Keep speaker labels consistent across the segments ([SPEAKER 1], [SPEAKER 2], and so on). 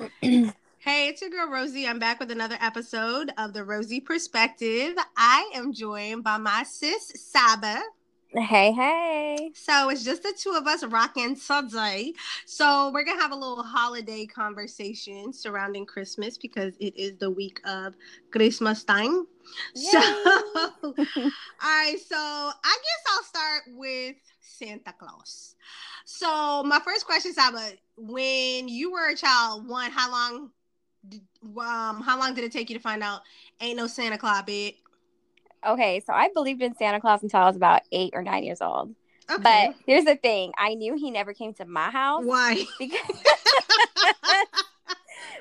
[SPEAKER 1] hey, it's your girl Rosie. I'm back with another episode of the Rosey Perspective. I am joined by my sis Saba.
[SPEAKER 2] Hey, hey.
[SPEAKER 1] So it's just the two of us rocking today. So we're gonna have a little holiday conversation surrounding Christmas because it is the week of Christmas time. Yay. So all right, so I guess I'll start with Santa Claus. So my first question, Saba, when you were a child, one, how long did, um how long did it take you to find out ain't no Santa Claus, bitch?
[SPEAKER 2] Okay, so I believed in Santa Claus until I was about eight or nine years old. Okay. But here's the thing: I knew he never came to my house.
[SPEAKER 1] Why?
[SPEAKER 2] Because,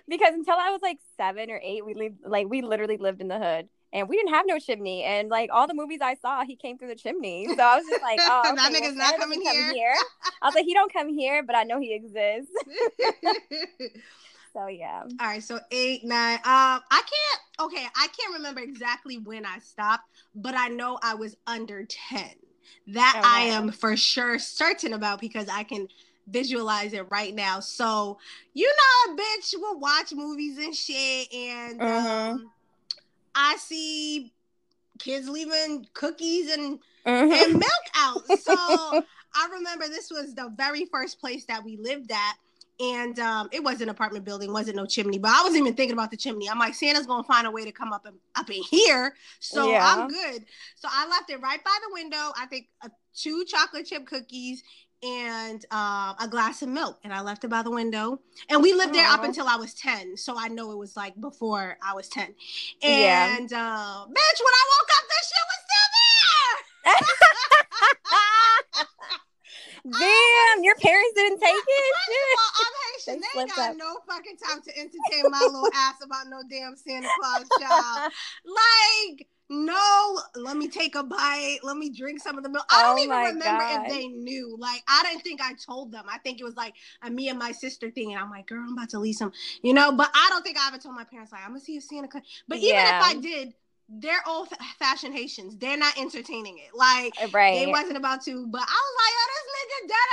[SPEAKER 2] because until I was like seven or eight, we lived like we literally lived in the hood, and we didn't have no chimney. And like all the movies I saw, he came through the chimney. So I was just like, oh, okay,
[SPEAKER 1] that nigga's well, not coming here.
[SPEAKER 2] here. I was like, he don't come here, but I know he exists. So yeah.
[SPEAKER 1] All right. So eight, nine. Um, I can't. Okay, I can't remember exactly when I stopped, but I know I was under ten. That okay. I am for sure certain about because I can visualize it right now. So you know, a bitch will watch movies and shit, and mm-hmm. um, I see kids leaving cookies and mm-hmm. and milk out. So I remember this was the very first place that we lived at and um, it was an apartment building, wasn't no chimney. But I wasn't even thinking about the chimney. I'm like, Santa's gonna find a way to come up and up in here, so yeah. I'm good. So I left it right by the window. I think uh, two chocolate chip cookies and uh, a glass of milk, and I left it by the window. And we lived Aww. there up until I was ten, so I know it was like before I was ten. And yeah. uh, bitch, when I woke up, this shit was still there.
[SPEAKER 2] Damn, your parents didn't take it.
[SPEAKER 1] All, I'm Haitian. They, they got up. no fucking time to entertain my little ass about no damn Santa Claus child. like, no, let me take a bite. Let me drink some of the milk. I don't oh even remember God. if they knew. Like, I didn't think I told them. I think it was like a me and my sister thing. And I'm like, girl, I'm about to leave some, you know. But I don't think I ever told my parents, like, I'm gonna see if Santa Claus. But even yeah. if I did, they're old fashioned Haitians. They're not entertaining it. Like right. they wasn't about to. But I was like, oh, this nigga dead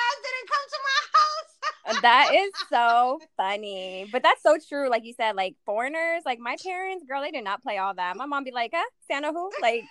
[SPEAKER 2] that is so funny. But that's so true. Like you said, like foreigners, like my parents, girl, they did not play all that. My mom be like, huh, Santa who? Like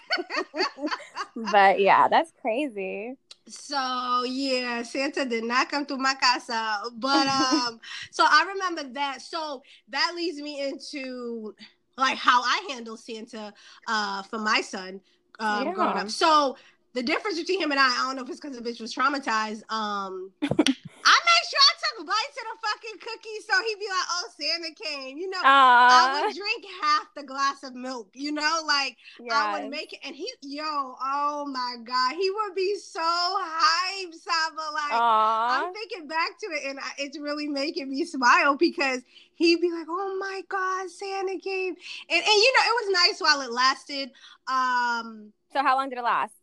[SPEAKER 2] but yeah, that's crazy.
[SPEAKER 1] So yeah, Santa did not come to my casa. But um, so I remember that. So that leads me into like how I handle Santa uh, for my son um, yeah. growing up. So the difference between him and I, I don't know if it's because the bitch was traumatized. Um, I made sure I took bites of the fucking cookie so he'd be like, "Oh, Santa came." You know. I would drink half the glass of milk. You know, like yes. I would make it, and he, yo, oh my god, he would be so hyped, Saba. Like. I'm thinking back to it, and I, it's really making me smile because he'd be like, "Oh my god, Santa came," and and you know, it was nice while it lasted. Um,
[SPEAKER 2] so how long did it last?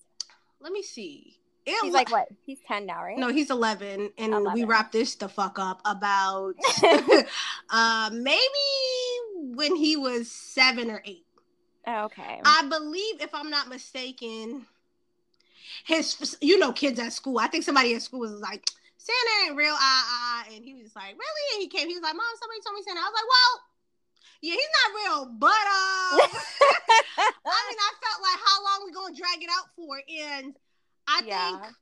[SPEAKER 1] Let me see.
[SPEAKER 2] It he's like what? He's ten now, right?
[SPEAKER 1] No, he's eleven, and 11. we wrapped this the fuck up about uh maybe when he was seven or eight.
[SPEAKER 2] Okay.
[SPEAKER 1] I believe, if I'm not mistaken, his you know kids at school. I think somebody at school was like Santa ain't real, ah ah, and he was like really, and he came. He was like, Mom, somebody told me Santa. I was like, well. Yeah, he's not real, but uh, I mean, I felt like how long we gonna drag it out for, and I yeah. think,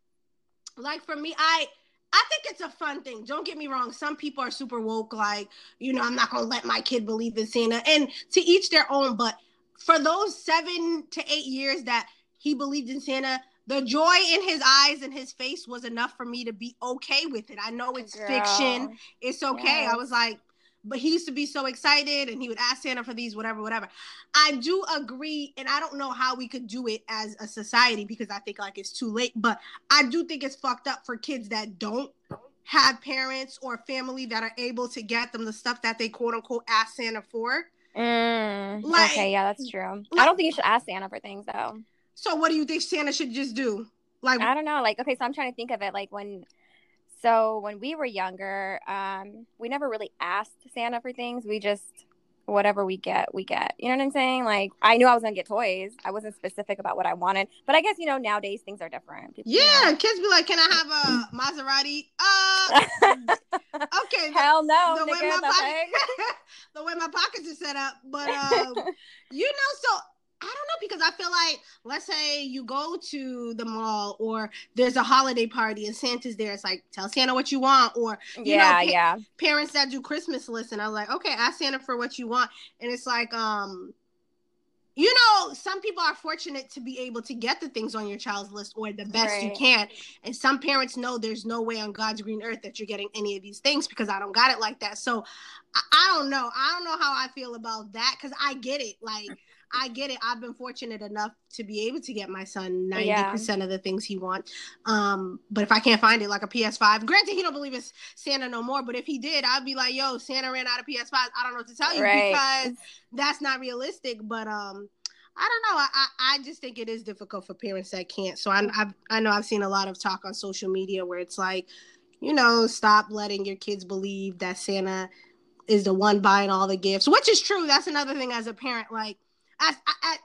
[SPEAKER 1] like for me, I I think it's a fun thing. Don't get me wrong. Some people are super woke, like, you know, I'm not gonna let my kid believe in Santa. And to each their own, but for those seven to eight years that he believed in Santa, the joy in his eyes and his face was enough for me to be okay with it. I know it's Girl. fiction. It's okay. Yes. I was like, but he used to be so excited and he would ask Santa for these, whatever, whatever. I do agree, and I don't know how we could do it as a society because I think like it's too late, but I do think it's fucked up for kids that don't have parents or family that are able to get them the stuff that they quote unquote ask Santa for.
[SPEAKER 2] Mm, like, okay, yeah, that's true. Like, I don't think you should ask Santa for things though.
[SPEAKER 1] So what do you think Santa should just do? Like
[SPEAKER 2] I don't know. Like okay, so I'm trying to think of it like when so when we were younger, um, we never really asked Santa for things. We just whatever we get, we get. You know what I'm saying? Like I knew I was gonna get toys. I wasn't specific about what I wanted, but I guess you know nowadays things are different.
[SPEAKER 1] People, yeah, you know. kids be like, "Can I have a Maserati?" Uh, okay.
[SPEAKER 2] Hell no.
[SPEAKER 1] The, way my pocket, the way my pockets are set up, but um, you know, so I don't know because I feel like let's say you go to the mall or there's a holiday party and Santa's there. It's like tell Santa what you want, or you
[SPEAKER 2] yeah,
[SPEAKER 1] know, pa-
[SPEAKER 2] yeah.
[SPEAKER 1] Parents that do Christmas lists and I'm like, okay, ask Santa for what you want, and it's like, um, you know, some people are fortunate to be able to get the things on your child's list or the best right. you can, and some parents know there's no way on God's green earth that you're getting any of these things because I don't got it like that. So I, I don't know. I don't know how I feel about that because I get it, like. I get it. I've been fortunate enough to be able to get my son 90% yeah. of the things he wants. Um, but if I can't find it, like a PS5, granted, he don't believe it's Santa no more, but if he did, I'd be like, yo, Santa ran out of PS5. I don't know what to tell you right. because that's not realistic. But um, I don't know. I, I just think it is difficult for parents that can't. So I, I've, I know I've seen a lot of talk on social media where it's like, you know, stop letting your kids believe that Santa is the one buying all the gifts, which is true. That's another thing as a parent. Like, as at,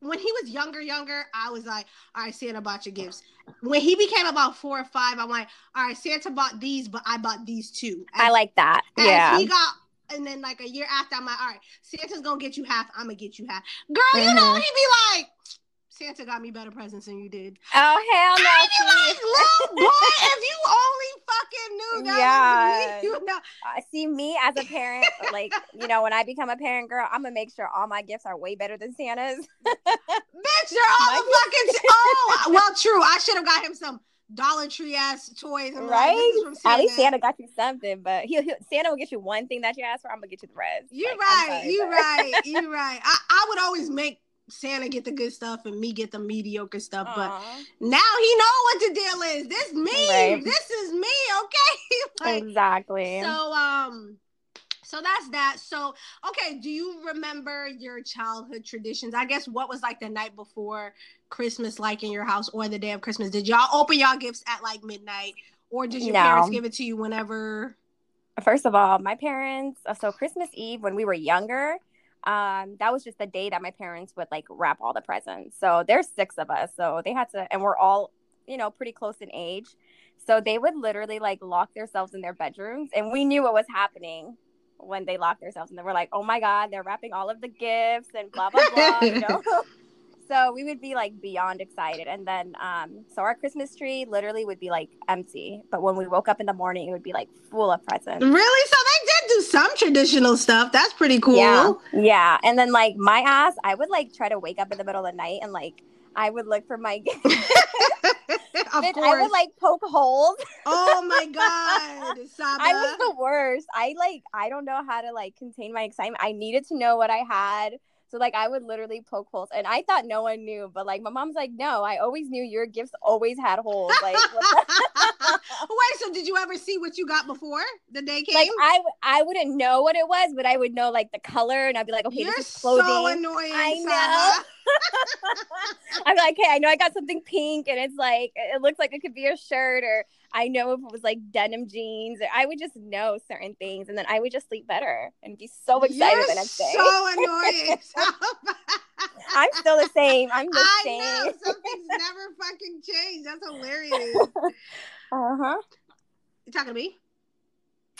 [SPEAKER 1] when he was younger, younger, I was like, all right, Santa bought your gifts. When he became about four or five, I'm like, all right, Santa bought these, but I bought these too.
[SPEAKER 2] As, I like that. yeah.
[SPEAKER 1] He got, and then like a year after, I'm like, all right, Santa's gonna get you half. I'm gonna get you half. Girl, mm-hmm. you know, mm-hmm. he'd be like, Santa got me better presents than you did.
[SPEAKER 2] Oh hell no!
[SPEAKER 1] I like, little boy, if you only fucking knew that yeah. you know.
[SPEAKER 2] Uh, see me as a parent, like you know, when I become a parent, girl, I'm gonna make sure all my gifts are way better than Santa's.
[SPEAKER 1] Bitch, you're all the fucking. oh, well, true. I should have got him some Dollar Tree ass toys. I'm right?
[SPEAKER 2] Like, At least Santa got you something, but he'll Santa will get you one thing that you asked for. I'm gonna get you the rest.
[SPEAKER 1] You're like, right. You're right. You're right. I, I would always make Santa get the good stuff and me get the mediocre stuff. Aww. But now he know what the deal is. This me. Right. This is me. Okay.
[SPEAKER 2] like, exactly.
[SPEAKER 1] So um. So that's that. So okay, do you remember your childhood traditions? I guess what was like the night before Christmas like in your house or the day of Christmas? Did y'all open y'all gifts at like midnight or did your no. parents give it to you whenever?
[SPEAKER 2] First of all, my parents, so Christmas Eve when we were younger, um, that was just the day that my parents would like wrap all the presents. So there's six of us. So they had to, and we're all, you know, pretty close in age. So they would literally like lock themselves in their bedrooms, and we knew what was happening when they locked themselves. And they were like, "Oh my god, they're wrapping all of the gifts and blah blah blah." you know? so we would be like beyond excited and then um so our christmas tree literally would be like empty but when we woke up in the morning it would be like full of presents
[SPEAKER 1] really so they do some traditional stuff that's pretty cool
[SPEAKER 2] yeah yeah and then like my ass i would like try to wake up in the middle of the night and like I would look for my Of course. I would like poke holes.
[SPEAKER 1] oh my god, Saba.
[SPEAKER 2] I was the worst. I like I don't know how to like contain my excitement. I needed to know what I had. So like I would literally poke holes, and I thought no one knew, but like my mom's like, no, I always knew your gifts always had holes. Like,
[SPEAKER 1] wait, so did you ever see what you got before the day came?
[SPEAKER 2] Like I, I wouldn't know what it was, but I would know like the color, and I'd be like, okay,
[SPEAKER 1] You're
[SPEAKER 2] this is clothing.
[SPEAKER 1] So annoying.
[SPEAKER 2] I know. I'm like, hey, I know I got something pink, and it's like it looks like it could be a shirt, or I know if it was like denim jeans, I would just know certain things, and then I would just sleep better and be so excited
[SPEAKER 1] You're
[SPEAKER 2] the next day.
[SPEAKER 1] So annoying.
[SPEAKER 2] I'm still the same. I'm the
[SPEAKER 1] I
[SPEAKER 2] same.
[SPEAKER 1] Know. Some things never fucking change. That's hilarious.
[SPEAKER 2] uh huh.
[SPEAKER 1] You talking to me?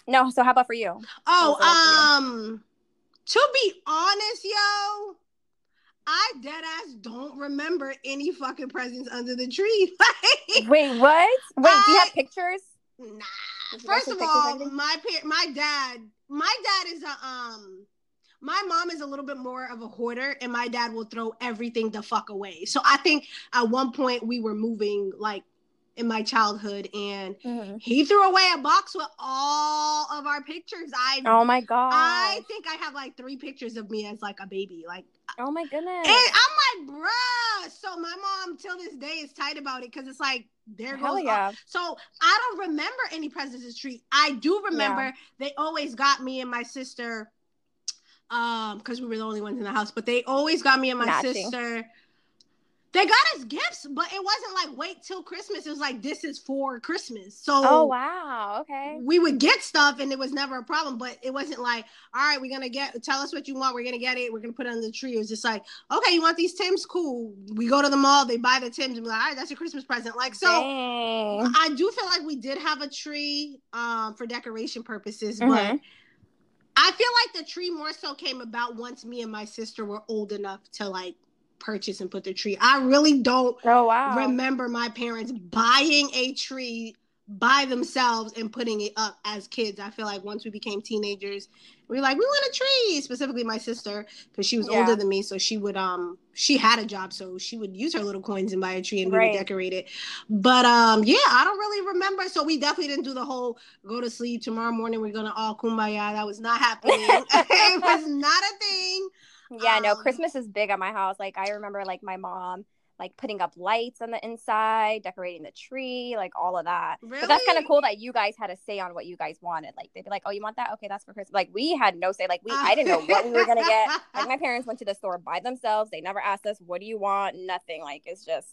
[SPEAKER 2] No. So how about for you?
[SPEAKER 1] Oh, um, to be honest, yo, I dead ass don't remember any fucking presents under the tree.
[SPEAKER 2] Wait, what? Wait, I, do you have pictures?
[SPEAKER 1] Nah. First of all, my pa- my dad, my dad is a um my mom is a little bit more of a hoarder and my dad will throw everything the fuck away. So I think at one point we were moving like in my childhood and mm-hmm. he threw away a box with all of our pictures. I
[SPEAKER 2] Oh my god.
[SPEAKER 1] I think I have like three pictures of me as like a baby. Like
[SPEAKER 2] Oh my goodness.
[SPEAKER 1] And I'm like, bruh. So my mom till this day is tight about it because it's like there Hell goes yeah. So I don't remember any President's Tree. I do remember yeah. they always got me and my sister um because we were the only ones in the house, but they always got me and my Matching. sister They got us gifts, but it wasn't like wait till Christmas. It was like this is for Christmas. So
[SPEAKER 2] Oh wow, okay.
[SPEAKER 1] we would get stuff and it was never a problem, but it wasn't like, all right, we're gonna get tell us what you want, we're gonna get it, we're gonna put it under the tree. It was just like, okay, you want these Tim's? Cool. We go to the mall, they buy the Tim's and be like, all right, that's your Christmas present. Like so
[SPEAKER 2] Dang.
[SPEAKER 1] I do feel like we did have a tree um for decoration purposes, but
[SPEAKER 2] Mhm.
[SPEAKER 1] I feel like the tree more so came about once me and my sister were old enough to like purchase and put the tree. I really don't
[SPEAKER 2] Oh wow.
[SPEAKER 1] remember my parents buying a tree by themselves and putting it up as kids. I feel like once we became teenagers, we were like, we want a tree. Specifically, my sister, because she was
[SPEAKER 2] Yeah.
[SPEAKER 1] older than me, so she would um she had a job, so she would use her little coins and buy a tree and we
[SPEAKER 2] Right.
[SPEAKER 1] would decorate it. But um yeah, I don't really remember. So we definitely didn't do the whole go to sleep tomorrow morning. We're gonna all kumbaya. That was not happening. it was not a thing.
[SPEAKER 2] Yeah, no,
[SPEAKER 1] Um,
[SPEAKER 2] Christmas is big at my house. Like I remember like my mom like putting up lights on the inside, decorating the tree, like all of that. But that's kind of cool that you guys had a say on what you guys wanted. Like they'd be like, "Oh, you want that? Okay, that's for Christmas." Like we had no say. Like we, I didn't know what we were gonna get. Like my parents went to the store by themselves. They never asked us, "What do you want?" Nothing. Like it's just,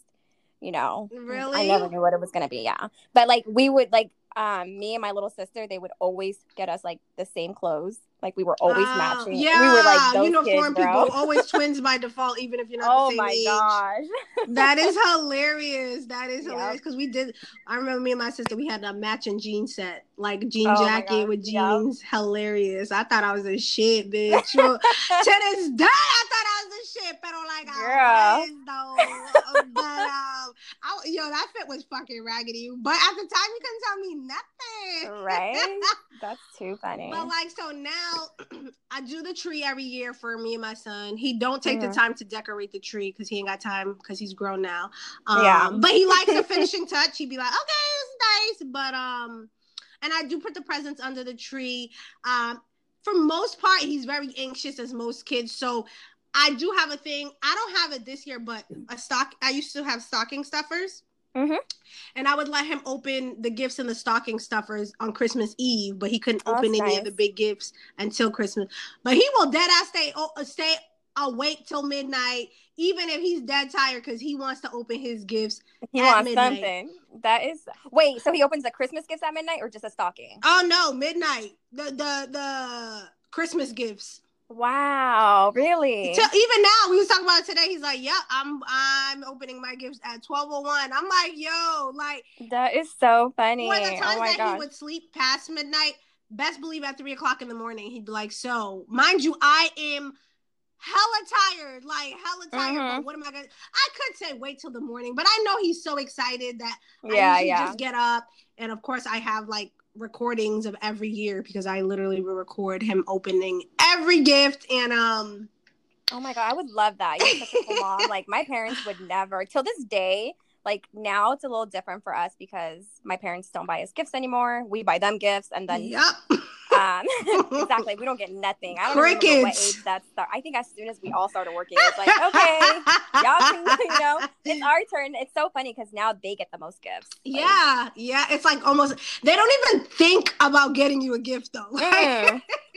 [SPEAKER 2] you know,
[SPEAKER 1] really, I
[SPEAKER 2] never knew what it was gonna be. Yeah, but like we would like um me and my little sister, they would always get us like the same clothes. Like we were always
[SPEAKER 1] Wow.
[SPEAKER 2] matching.
[SPEAKER 1] Yeah,
[SPEAKER 2] we were like those
[SPEAKER 1] uniform
[SPEAKER 2] kids,
[SPEAKER 1] people, always twins by default, even if you're not
[SPEAKER 2] oh
[SPEAKER 1] the same
[SPEAKER 2] my
[SPEAKER 1] age.
[SPEAKER 2] gosh.
[SPEAKER 1] That is hilarious. That is
[SPEAKER 2] Yep.
[SPEAKER 1] hilarious because we did. I remember me and my sister. We had a matching jean set, like jean
[SPEAKER 2] Oh
[SPEAKER 1] jacket with
[SPEAKER 2] yep.
[SPEAKER 1] jeans. Hilarious. I thought I was a shit, bitch. To this day, I thought I was a shit, but like
[SPEAKER 2] Girl.
[SPEAKER 1] I was though. but um, I, yo, that fit was fucking raggedy. But at the time, you couldn't tell me nothing.
[SPEAKER 2] Right? That's too funny.
[SPEAKER 1] But like so now I do the tree every year for me and my son. He don't take
[SPEAKER 2] Mhm.
[SPEAKER 1] the time to decorate the tree because he ain't got time because he's grown now. Um,
[SPEAKER 2] Yeah.
[SPEAKER 1] But he likes the finishing touch. He'd be like, okay, it's nice. But um, and I do put the presents under the tree. Um, for most part, he's very anxious as most kids. So I do have a thing. I don't have it this year, but a stock. I used to have stocking stuffers.
[SPEAKER 2] Mhm.
[SPEAKER 1] And I would let him open the gifts and the stocking stuffers on Christmas Eve, but he couldn't
[SPEAKER 2] Oh,
[SPEAKER 1] open any of the big gifts until Christmas. But he will dead ass stay uh, stay awake till midnight, even if he's dead tired, because he wants to open his gifts.
[SPEAKER 2] he
[SPEAKER 1] at
[SPEAKER 2] wants
[SPEAKER 1] midnight.
[SPEAKER 2] something. That is wait, so he opens the Christmas gifts at midnight or just a stocking?
[SPEAKER 1] Oh no, midnight. The the the Christmas gifts.
[SPEAKER 2] Wow, really?
[SPEAKER 1] Till, even now, we was talking about it today. He's like, "Yep, I'm I'm opening my gifts at twelve oh one." I'm like, "Yo, like."
[SPEAKER 2] that is so funny.
[SPEAKER 1] Or the times
[SPEAKER 2] Oh
[SPEAKER 1] that he would sleep past midnight, best believe at three o'clock in the morning, he'd be like, So, mind you, I am hella tired, like hella tired.
[SPEAKER 2] Mhm.
[SPEAKER 1] But what am I gonna I could say wait till the morning, but I know he's so excited that
[SPEAKER 2] Yeah,
[SPEAKER 1] I usually
[SPEAKER 2] yeah.
[SPEAKER 1] just get up. And of course I have like recordings of every year because I literally will record him opening every gift and um
[SPEAKER 2] Oh my god, I would love that. You're such a cool mom. Like my parents would never. Till this day, like now it's a little different for us because my parents don't buy us gifts anymore. We buy them gifts, and then
[SPEAKER 1] Yup.
[SPEAKER 2] um, exactly, we don't get nothing. I don't remember what age that start. I think as soon as we all started working, it's like okay, y'all can, you know, it's our turn. It's so funny because now they get the most gifts. Like,
[SPEAKER 1] Yeah, yeah. It's like almost they don't even think about getting you a gift though.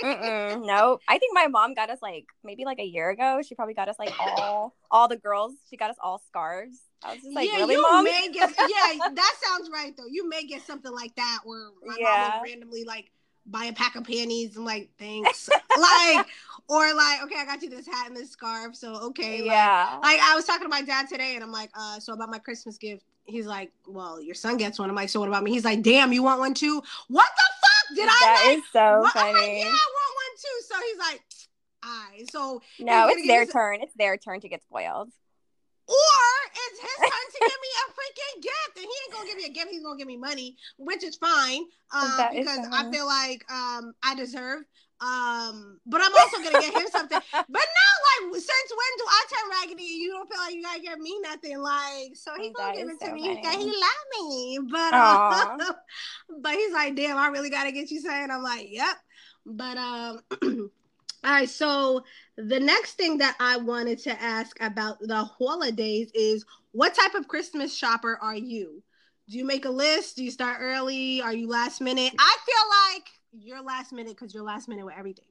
[SPEAKER 2] Mm-mm. Nope. I think my mom got us like maybe like a year ago. She probably got us like all all the girls. She got us all scarves. I was just like,
[SPEAKER 1] yeah,
[SPEAKER 2] really,
[SPEAKER 1] you
[SPEAKER 2] mom?
[SPEAKER 1] may get yeah, that sounds right though. You may get something like that where my mom
[SPEAKER 2] Yeah.
[SPEAKER 1] would randomly like buy a pack of panties and like thanks. like or like, okay, I got you this hat and this scarf. So okay.
[SPEAKER 2] Yeah.
[SPEAKER 1] like I was talking to my dad today and I'm like, uh, so about my Christmas gift. He's like, Well, your son gets one. I'm like, so what about me? He's like, damn, you want one too? What the fuck? Did I
[SPEAKER 2] That
[SPEAKER 1] like
[SPEAKER 2] is so
[SPEAKER 1] what? I'm like,
[SPEAKER 2] funny.
[SPEAKER 1] yeah, I want one too. So he's like, all right. So
[SPEAKER 2] no, it's their turn. It's their turn to get spoiled.
[SPEAKER 1] Or it's his turn to give me a freaking gift, and he ain't gonna give me a gift. He's gonna give me money, which is fine, um,
[SPEAKER 2] is
[SPEAKER 1] because
[SPEAKER 2] so
[SPEAKER 1] I feel like um, I deserve. Um, but I'm also gonna get him something. But now, like, since when do I turn raggedy and you don't feel like you gotta give me nothing? Like, so he gonna
[SPEAKER 2] That
[SPEAKER 1] give it to me because he love me. But uh, but he's like, damn, I really gotta get you something. I'm like, yep. But um. All right, so the next thing that I wanted to ask about the holidays is what type of Christmas shopper are you? Do you make a list? Do you start early? Are you last minute? I feel like you're last minute because you're last minute with everything.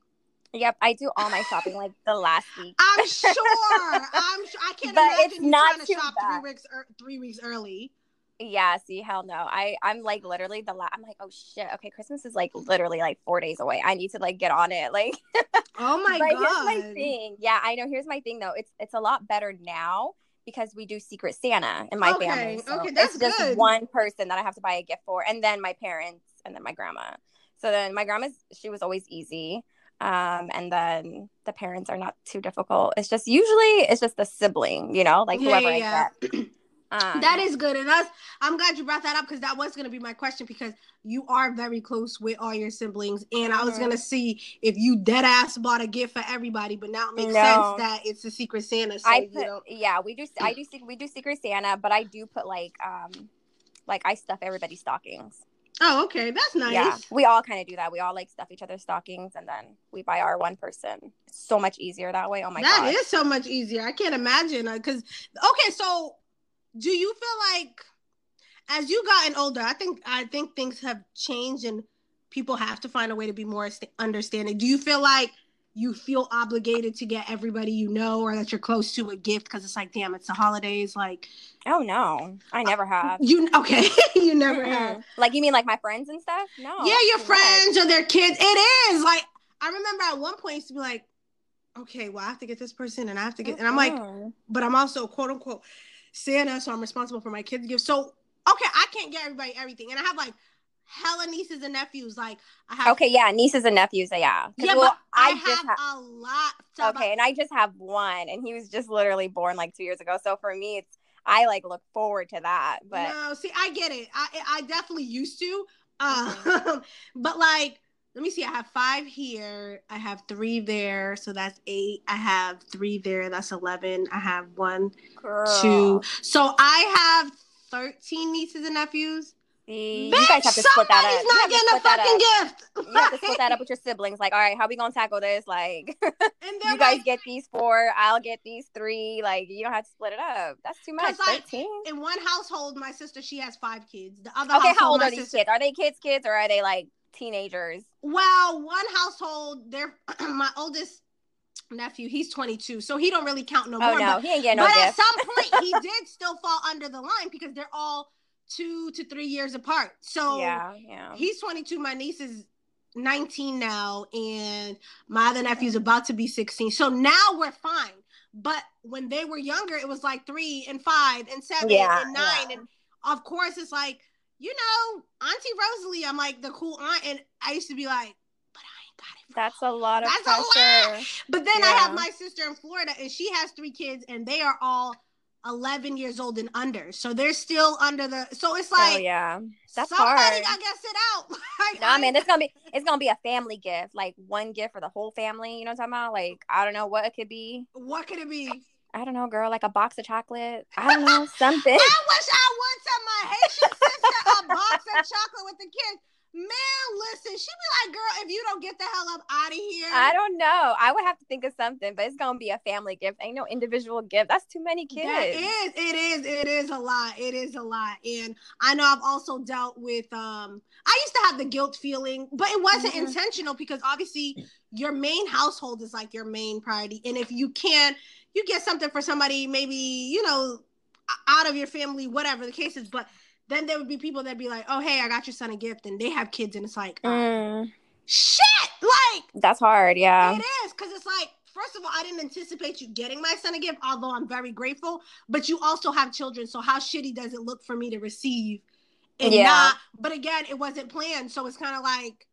[SPEAKER 2] Yep, I do all my shopping like the last week.
[SPEAKER 1] I'm sure. I'm sure. I can't
[SPEAKER 2] But
[SPEAKER 1] imagine
[SPEAKER 2] it's
[SPEAKER 1] you
[SPEAKER 2] not
[SPEAKER 1] trying to shop
[SPEAKER 2] bad.
[SPEAKER 1] three weeks er, three weeks early.
[SPEAKER 2] Yeah, see, hell no. I I'm like literally the last. I'm like, oh shit. Okay, Christmas is like literally like four days away. I need to like get on it. Like,
[SPEAKER 1] Oh my
[SPEAKER 2] but
[SPEAKER 1] god.
[SPEAKER 2] here's my thing. Yeah, I know. Here's my thing though. It's it's a lot better now because we do Secret Santa in my
[SPEAKER 1] Okay,
[SPEAKER 2] family. So
[SPEAKER 1] okay, that's
[SPEAKER 2] it's just
[SPEAKER 1] good.
[SPEAKER 2] one person that I have to buy a gift for, and then my parents, and then my grandma. So then my grandma's she was always easy. Um, and then the parents are not too difficult. It's just usually it's just the sibling, you know, like
[SPEAKER 1] Yeah,
[SPEAKER 2] whoever
[SPEAKER 1] yeah,
[SPEAKER 2] I get. Um,
[SPEAKER 1] That is good, and that's. I'm glad you brought that up because that was going to be my question because you are very close with all your siblings, and I was
[SPEAKER 2] Mhm.
[SPEAKER 1] going to see if you dead ass bought a gift for everybody, but now it makes
[SPEAKER 2] No.
[SPEAKER 1] sense that it's a Secret Santa. So
[SPEAKER 2] I
[SPEAKER 1] you
[SPEAKER 2] put yeah, we do I do we do Secret Santa, but I do put like um like I stuff everybody's stockings.
[SPEAKER 1] oh, okay, that's nice.
[SPEAKER 2] Yeah, we all kind of do that. We all like stuff each other's stockings, and then we buy our one person. It's so much easier that way. Oh my god.
[SPEAKER 1] That is so much easier. I can't imagine because okay, so do you feel like as you gotten older, I think I think things have changed and people have to find a way to be more understanding. Do you feel like you feel obligated to get everybody you know or that you're close to a gift because it's like, damn, it's the holidays. Like
[SPEAKER 2] Oh no, I never uh, have.
[SPEAKER 1] you, okay, you never have.
[SPEAKER 2] Mm-mm. Like you mean like my friends and stuff? No.
[SPEAKER 1] yeah, your friends or their kids. It is like I remember at one point used to be like, okay, well I have to get this person and I have to get, and I'm like, but I'm also quote unquote Santa, so I'm responsible for my kids' gifts. So okay, I can't get everybody everything, and I have like hella nieces and nephews. Like I have
[SPEAKER 2] okay, yeah, nieces and nephews. Yeah,
[SPEAKER 1] yeah,
[SPEAKER 2] well,
[SPEAKER 1] but I,
[SPEAKER 2] just
[SPEAKER 1] have
[SPEAKER 2] ha-
[SPEAKER 1] a lot.
[SPEAKER 2] Okay, and I just have one, and he was just literally born like two years ago. So for me, it's I like look forward to that. But
[SPEAKER 1] no, see, I get it. I I definitely used to. Um,
[SPEAKER 2] Mm-hmm.
[SPEAKER 1] but like, let me see. I have five here. I have three there, so that's eight. I have three there. That's eleven. I have one,
[SPEAKER 2] girl,
[SPEAKER 1] two. So I have thirteen nieces and nephews.
[SPEAKER 2] see, you guys have to split that up. You
[SPEAKER 1] not getting a fucking gift.
[SPEAKER 2] You have to split that up with your siblings. Like, all right, how we gonna tackle this? Like,
[SPEAKER 1] And
[SPEAKER 2] you guys
[SPEAKER 1] like,
[SPEAKER 2] get these four, I'll get these three. Like, you don't have to split it up. That's too much.
[SPEAKER 1] like,
[SPEAKER 2] Thirteen.
[SPEAKER 1] in one household, my sister she has five kids. The other
[SPEAKER 2] Okay,
[SPEAKER 1] household,
[SPEAKER 2] how old
[SPEAKER 1] my
[SPEAKER 2] are these
[SPEAKER 1] sister,
[SPEAKER 2] kids? Are they kids, kids, or are they like teenagers?
[SPEAKER 1] Well, one household, they're my oldest nephew. He's 22, so he don't really count no
[SPEAKER 2] Oh
[SPEAKER 1] more.
[SPEAKER 2] no,
[SPEAKER 1] But,
[SPEAKER 2] he ain't getting no
[SPEAKER 1] but at some point, he did still fall under the line because they're all two to three years apart. So
[SPEAKER 2] yeah, yeah.
[SPEAKER 1] he's 22. My niece is 19 now, and my other nephew's about to be 16. So now we're fine. But when they were younger, it was like three and five and seven
[SPEAKER 2] Yeah,
[SPEAKER 1] and nine.
[SPEAKER 2] yeah.
[SPEAKER 1] And of course, it's like, you know, Auntie Rosalie, I'm like the cool aunt. And I used to be like, but I ain't got it. for
[SPEAKER 2] That's
[SPEAKER 1] her."
[SPEAKER 2] a lot of
[SPEAKER 1] That's a lot.
[SPEAKER 2] pressure.
[SPEAKER 1] But then I have my sister in Florida, and she has three kids, and they are all 11 years old and under. So they're still under the. So it's like,
[SPEAKER 2] oh yeah. That's
[SPEAKER 1] somebody
[SPEAKER 2] hard.
[SPEAKER 1] got to sit out. like,
[SPEAKER 2] Nah,
[SPEAKER 1] I-
[SPEAKER 2] man, it's gonna be it's gonna be a family gift, like one gift for the whole family. You know what I'm talking about? Like I don't know what it could be.
[SPEAKER 1] What could it be?
[SPEAKER 2] I don't know, girl, like a box of chocolate. I don't know, something.
[SPEAKER 1] I wish I would tell my Haitian sister a box of chocolate with the kids. Man, listen, she be like, girl, if you don't get the hell up out of here.
[SPEAKER 2] I don't know. I would have to think of something, but it's gonna be a family gift. Ain't no individual gift. That's too many kids.
[SPEAKER 1] That is, it is, it is a lot. It is a lot. And I know I've also dealt with um I used to have the guilt feeling, but it wasn't
[SPEAKER 2] Mhm.
[SPEAKER 1] intentional because obviously your main household is like your main priority. And if you can you get something for somebody, maybe, you know, out of your family, whatever the case is, but then there would be people that'd be like, Oh, hey, I got your son a gift, and they have kids, and it's like, uh,
[SPEAKER 2] Mm,
[SPEAKER 1] shit, like
[SPEAKER 2] that's hard. Yeah.
[SPEAKER 1] it is because it's like, first of all, I didn't anticipate you getting my son a gift, although I'm very grateful. But you also have children, so how shitty does it look for me to receive and
[SPEAKER 2] Yeah.
[SPEAKER 1] not? But again, it wasn't planned, so it's kind of like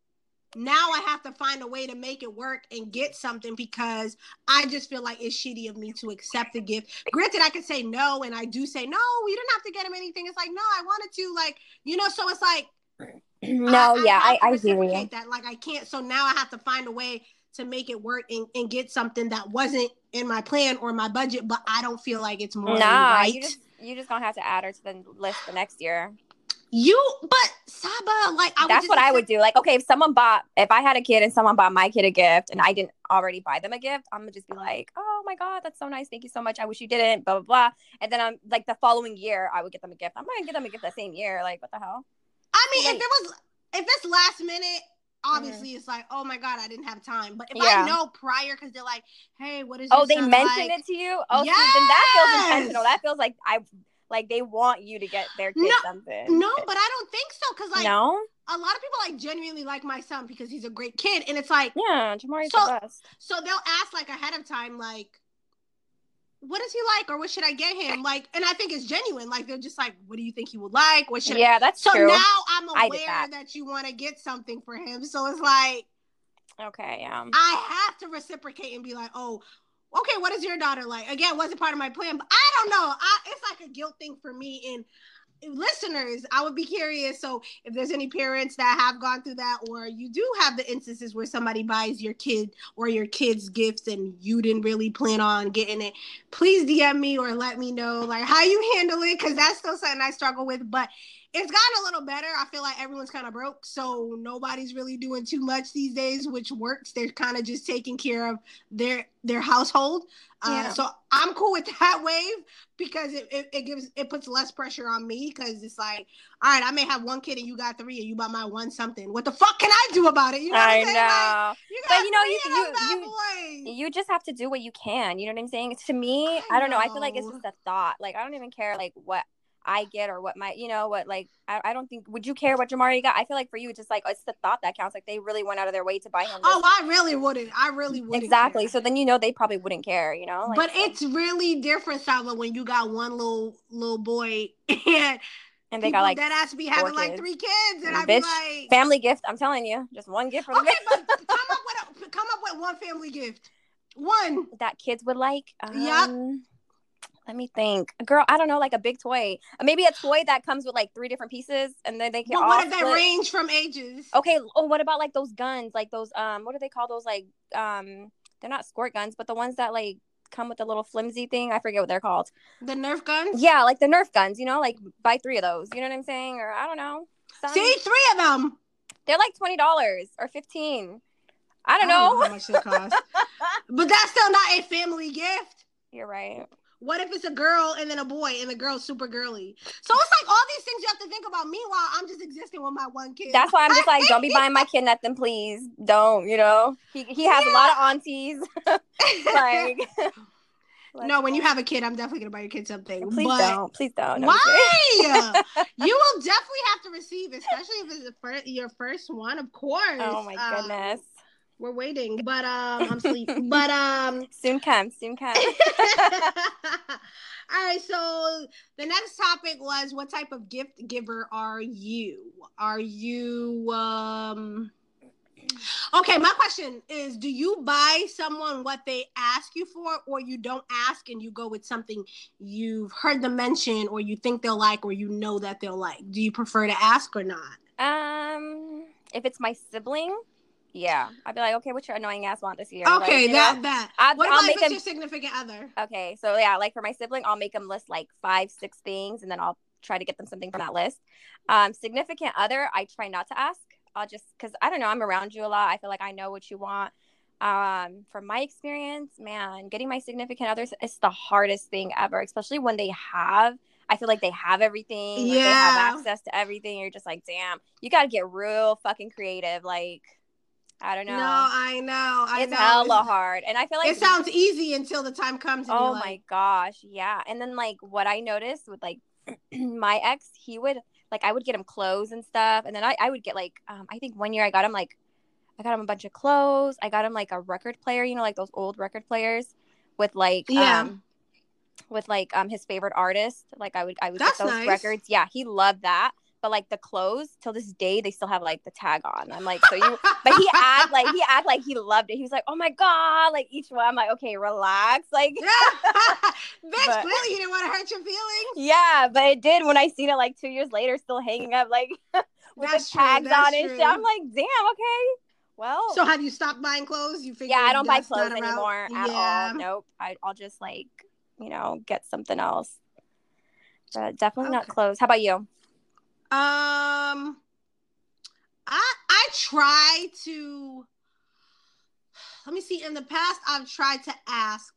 [SPEAKER 1] now I have to find a way to make it work and get something because I just feel like it's shitty of me to accept the gift. Granted, I could say no, and I do say no. You didn't have to get him anything. It's like no, I wanted to, like you know. So it's like
[SPEAKER 2] no, yeah, I,
[SPEAKER 1] have to
[SPEAKER 2] I hear you.
[SPEAKER 1] that. Like I can't. So now I have to find a way to make it work and, and get something that wasn't in my plan or my budget, but I don't feel like it's more
[SPEAKER 2] Nah,
[SPEAKER 1] right.
[SPEAKER 2] you just you just gonna have to add her to the list the next year.
[SPEAKER 1] You, but Saba, like I
[SPEAKER 2] That's what I would do. Like, okay, if someone bought, if I had a kid and someone bought my kid a gift and I didn't already buy them a gift, I'm gonna just be like, oh my god, that's so nice. Thank you so much. I wish you didn't. Blah blah blah. And then I'm like the following year, I would get them a gift. I'm gonna get them a gift the same year. Like, what the hell?
[SPEAKER 1] I mean, if it was, if it's last minute, mm-hmm. obviously it's like, oh my god, I didn't have time. But if
[SPEAKER 2] Yeah.
[SPEAKER 1] I know prior, because they're like, hey, what is?
[SPEAKER 2] Oh, they mentioned
[SPEAKER 1] like?
[SPEAKER 2] it to you. Oh, see, then that feels intentional. That feels like I like they want you to get their kid
[SPEAKER 1] No,
[SPEAKER 2] something.
[SPEAKER 1] No, but I don't think so. Because like
[SPEAKER 2] no,
[SPEAKER 1] a lot of people like genuinely like my son because he's a great kid, and it's like
[SPEAKER 2] yeah, Jamari's
[SPEAKER 1] So-
[SPEAKER 2] the best.
[SPEAKER 1] so they'll ask like ahead of time like. What is he like, or what should I get him? Like, and I think it's genuine. Like, they're just like, "What do you think he would like? What should?" I-"
[SPEAKER 2] Yeah, that's
[SPEAKER 1] So
[SPEAKER 2] true.
[SPEAKER 1] now I'm aware
[SPEAKER 2] that.
[SPEAKER 1] that. you want to get something for him. So it's like
[SPEAKER 2] okay, yeah.
[SPEAKER 1] I have to reciprocate and be like, "Oh, okay, what is your daughter like?" Again, wasn't part of my plan, but I don't know. I, it's like a guilt thing for me. And listeners, I would be curious. So if there's any parents that have gone through that, or you do have the instances where somebody buys your kid or your kids gifts and you didn't really plan on getting it, please DM me or let me know like how you handle it because that's still something I struggle with. But it's gotten a little better. I feel like everyone's kind of broke, so nobody's really doing too much these days, which works. They're kind of just taking care of their their household. Uh, So I'm cool with that wave because it, it, it gives it puts less pressure on me because it's like, all right, I may have one kid and you got three and you bought my one something. What the fuck can I do about it? You know what
[SPEAKER 2] I
[SPEAKER 1] I'm? Like,
[SPEAKER 2] know.
[SPEAKER 1] you
[SPEAKER 2] But you know, you- you- you- You just have to do what you can. You know what I'm saying? To me,
[SPEAKER 1] I
[SPEAKER 2] I, don't know. I feel like it's just a thought. Like I don't even care like what I get or what my you know what like I, I don't think would you care what Jamari got? I feel like for you it's just like it's the thought that counts. Like they really went out of their way to buy him.
[SPEAKER 1] Oh. I really wouldn't. I really wouldn't.
[SPEAKER 2] exactly.
[SPEAKER 1] care.
[SPEAKER 2] So then you know they probably wouldn't care. You know. Like,
[SPEAKER 1] but it's really different, Saba, when you got one little little boy and
[SPEAKER 2] and they
[SPEAKER 1] people
[SPEAKER 2] got like
[SPEAKER 1] that has to be having
[SPEAKER 2] four
[SPEAKER 1] like three kids, and
[SPEAKER 2] Mm,
[SPEAKER 1] I'd be like,
[SPEAKER 2] family gift. I'm telling you, just one gift for the
[SPEAKER 1] okay, but come up with a, come up with one family gift, one.
[SPEAKER 2] that kids would like. Um, Let me think, girl. I don't know, like a big toy, maybe a toy that comes with like three different pieces, and then they can
[SPEAKER 1] But what if they range from ages?
[SPEAKER 2] Okay. Oh, what about like those guns? Like those um, what do they call those? Like um, they're not squirt guns, but the ones that like come with the little flimsy thing. I forget what they're called.
[SPEAKER 1] The Nerf guns.
[SPEAKER 2] Yeah, like the Nerf guns. You know, like buy three of those. You know what I'm saying? Or I don't know. Some-
[SPEAKER 1] See, three of them.
[SPEAKER 2] they're like twenty dollars or fifteen. I don't
[SPEAKER 1] how
[SPEAKER 2] know.
[SPEAKER 1] much it costs. but that's still not a family gift.
[SPEAKER 2] You're right.
[SPEAKER 1] What if it's a girl and then a boy and the girl's super girly? So it's like all these things you have to think about. Meanwhile, I'm just existing with my one kid.
[SPEAKER 2] That's why I'm just like, don't be buying my kid nothing, please. Don't. You know, he he has a lot of aunties. like,
[SPEAKER 1] no, when you have a kid, I'm definitely gonna buy your kid something.
[SPEAKER 2] please
[SPEAKER 1] but
[SPEAKER 2] don't, please don't. No,
[SPEAKER 1] Why? you will definitely have to receive, especially if it's the first, your first one, of course.
[SPEAKER 2] Oh my
[SPEAKER 1] Um,
[SPEAKER 2] goodness.
[SPEAKER 1] We're waiting, but um, I'm sleeping. but um,
[SPEAKER 2] Soon come, soon come.
[SPEAKER 1] all right. So the next topic was what type of gift giver are you? Are you um? Okay, my question is do you buy someone what they ask you for or you don't ask and you go with something you've heard them mention or you think they'll like or you know that they'll like? Do you prefer to ask or not?
[SPEAKER 2] Um, if it's my sibling, yeah, I'd be like, okay, what's your annoying ass want this year?
[SPEAKER 1] Okay,
[SPEAKER 2] you
[SPEAKER 1] that
[SPEAKER 2] know?
[SPEAKER 1] that.
[SPEAKER 2] I-
[SPEAKER 1] what
[SPEAKER 2] I'll
[SPEAKER 1] about if
[SPEAKER 2] make
[SPEAKER 1] it's
[SPEAKER 2] them-
[SPEAKER 1] your significant other?
[SPEAKER 2] Okay, so yeah, like for my sibling, I'll make them list like five, six things, and then I'll try to get them something from that list. Um, significant other, I try not to ask. I'll just because I don't know, I'm around you a lot. I feel like I know what you want. Um, from my experience, man, getting my significant others is the hardest thing ever, especially when they have. I feel like they have everything. like, they
[SPEAKER 1] Yeah.
[SPEAKER 2] have access to everything. You're just like, damn, you got to get real fucking creative. Like, I don't know.
[SPEAKER 1] No, I know. I
[SPEAKER 2] it's
[SPEAKER 1] know.
[SPEAKER 2] hella
[SPEAKER 1] It's-
[SPEAKER 2] hard, and I feel like
[SPEAKER 1] it sounds easy until the time comes.
[SPEAKER 2] Oh my
[SPEAKER 1] like,
[SPEAKER 2] gosh, yeah. And then like what I noticed with like my ex, he would like I would get him clothes and stuff, and then I I would get like um I think one year I got him like I got him a bunch of clothes. I got him like a record player, you know, like those old record players with like
[SPEAKER 1] Yeah.
[SPEAKER 2] um with like um his favorite artist. Like I would I would
[SPEAKER 1] That's
[SPEAKER 2] get those
[SPEAKER 1] nice.
[SPEAKER 2] records. Yeah, he loved that. But like the clothes till this day they still have like the tag on. I'm like, so you but he act like he act like he loved it. He was like, "Oh my god!" Like each one, I'm like, "Okay, relax." Like,
[SPEAKER 1] Bitch,
[SPEAKER 2] But-
[SPEAKER 1] clearly you didn't want to hurt your feelings.
[SPEAKER 2] yeah, but it did when I seen it like two years later, still hanging up like with
[SPEAKER 1] That's
[SPEAKER 2] the tags
[SPEAKER 1] that's
[SPEAKER 2] on it. and shit. I'm like, "Damn, okay." Well,
[SPEAKER 1] So have you stopped buying clothes? You figure
[SPEAKER 2] yeah, I don't buy clothes anymore at
[SPEAKER 1] yeah.
[SPEAKER 2] all. Nope. I, I'll just like, you know, get something else. But definitely not clothes. How about you?
[SPEAKER 1] Um, I I try to. Let me see. In the past, I've tried to ask,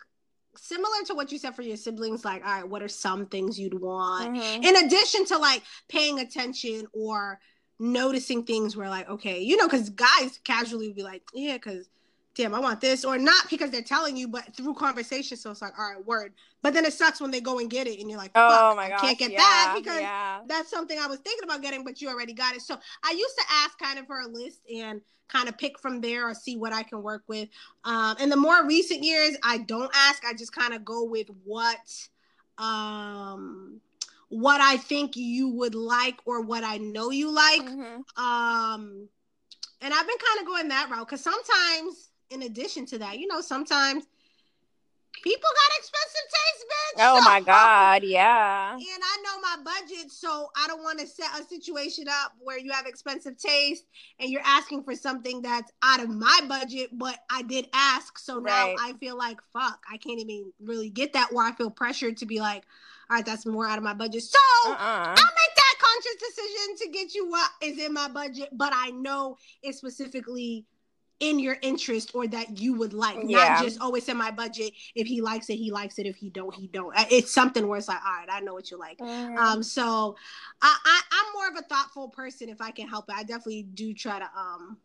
[SPEAKER 1] similar to what you said for your siblings. Like, all right, what are some things you'd want?
[SPEAKER 2] Mhm.
[SPEAKER 1] in addition to like paying attention or noticing things where like, okay, you know, because guys casually be like, yeah, because damn, I want this, or not because they're telling you, but through conversation. So it's like, all right, word. But then it sucks when they go and get it, and you're like, oh my god, can't get yeah, that because yeah. that's something I was thinking about getting, but you already got it. So I used to ask kind of for a list and kind of pick from there or see what I can work with. Um, in the more recent years, I don't ask. I just kind of go with what, um, what I think you would like or what I know you like. Mm-hmm. Um, and I've been kind of going that route because sometimes in addition to that, you know, sometimes people got expensive taste, bitch.
[SPEAKER 2] Oh my god, yeah.
[SPEAKER 1] And I know my budget, so I don't want to set a situation up where you have expensive taste and you're asking for something that's out of my budget, but I did ask, so right. now I feel like fuck, I can't even really get that. Or I feel pressured to be like, all right, that's more out of my budget. So uh-uh. I'll make that conscious decision to get you what is in my budget, but I know it's specifically in your interest or that you would like yeah. not just always oh, in my budget if he likes it he likes it if he don't he don't it's something where it's like all right i know what you like mm. um so I, I i'm more of a thoughtful person if i can help it i definitely do try to um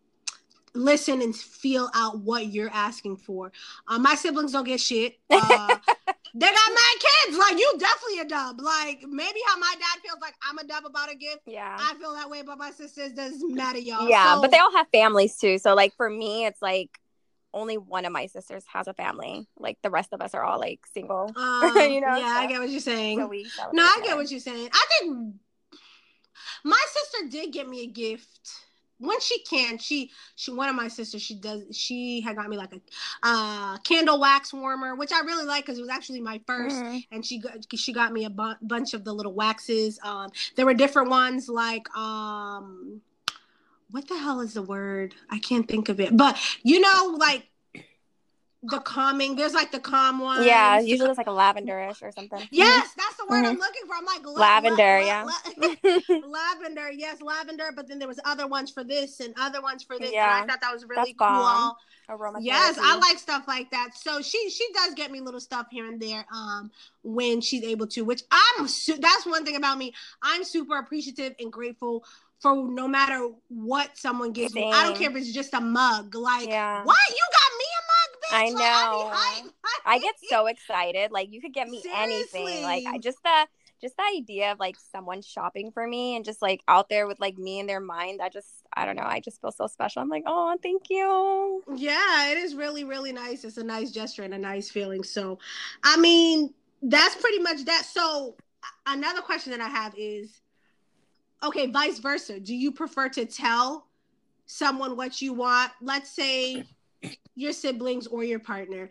[SPEAKER 1] listen and feel out what you're asking for. Uh, my siblings don't get shit. Uh, they got mad kids. Like you, definitely a dub. Like maybe how my dad feels like I'm a dub about a gift.
[SPEAKER 2] Yeah,
[SPEAKER 1] I feel that way about my sisters. Doesn't matter, y'all.
[SPEAKER 2] Yeah, so, but they all have families too. So like for me, it's like only one of my sisters has a family. Like the rest of us are all like single.
[SPEAKER 1] Um, you know. Yeah, so, I get what you're saying. So no, I get what you're saying. I think my sister did get me a gift when she can she she one of my sisters she does she had got me like a uh candle wax warmer which i really like because it was actually my 1st mm-hmm. and she got she got me a bu- bunch of the little waxes um there were different ones like um what the hell is the word i can't think of it but you know like the calming. There's like the calm one.
[SPEAKER 2] Yeah, usually it's like a lavenderish or something.
[SPEAKER 1] Yes, that's the word mm-hmm. I'm looking for. I'm like
[SPEAKER 2] lavender, la- yeah.
[SPEAKER 1] La- lavender, yes, lavender. But then there was other ones for this and other ones for this. Yeah, and I thought that was really cool. Aroma yes, I like stuff like that. So she she does get me little stuff here and there um when she's able to, which I'm su- that's one thing about me. I'm super appreciative and grateful for no matter what someone gives Same. me. I don't care if it's just a mug. Like, yeah. what? You got
[SPEAKER 2] I know. I, I, get so excited. Like, you could get me Seriously. anything. Like, I just the just the idea of like someone shopping for me and just like out there with like me in their mind. I just I don't know. I just feel so special. I'm like, oh, thank you.
[SPEAKER 1] Yeah, it is really really nice. It's a nice gesture and a nice feeling. So, I mean, that's pretty much that. So, another question that I have is okay, vice versa. Do you prefer to tell someone what you want? Let's say your siblings or your partner.